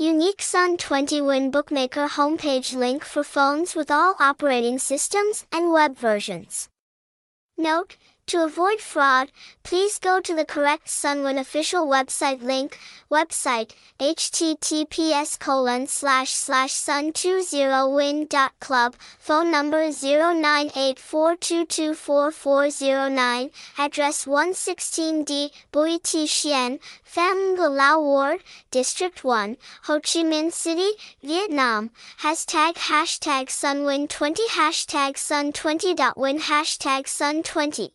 Unique Sun 20 Win Bookmaker homepage link for phones with all operating systems and web versions. Note, to avoid fraud, please go to the correct Sunwin official website link, website, https colon slash slash sun20win.club, phone number 0984224409, address 116D, Bui T Xuan, Pham Lao Ward, District 1, Ho Chi Minh City, Vietnam, hashtag hashtag sunwin20 hashtag sun20.win hashtag sun20.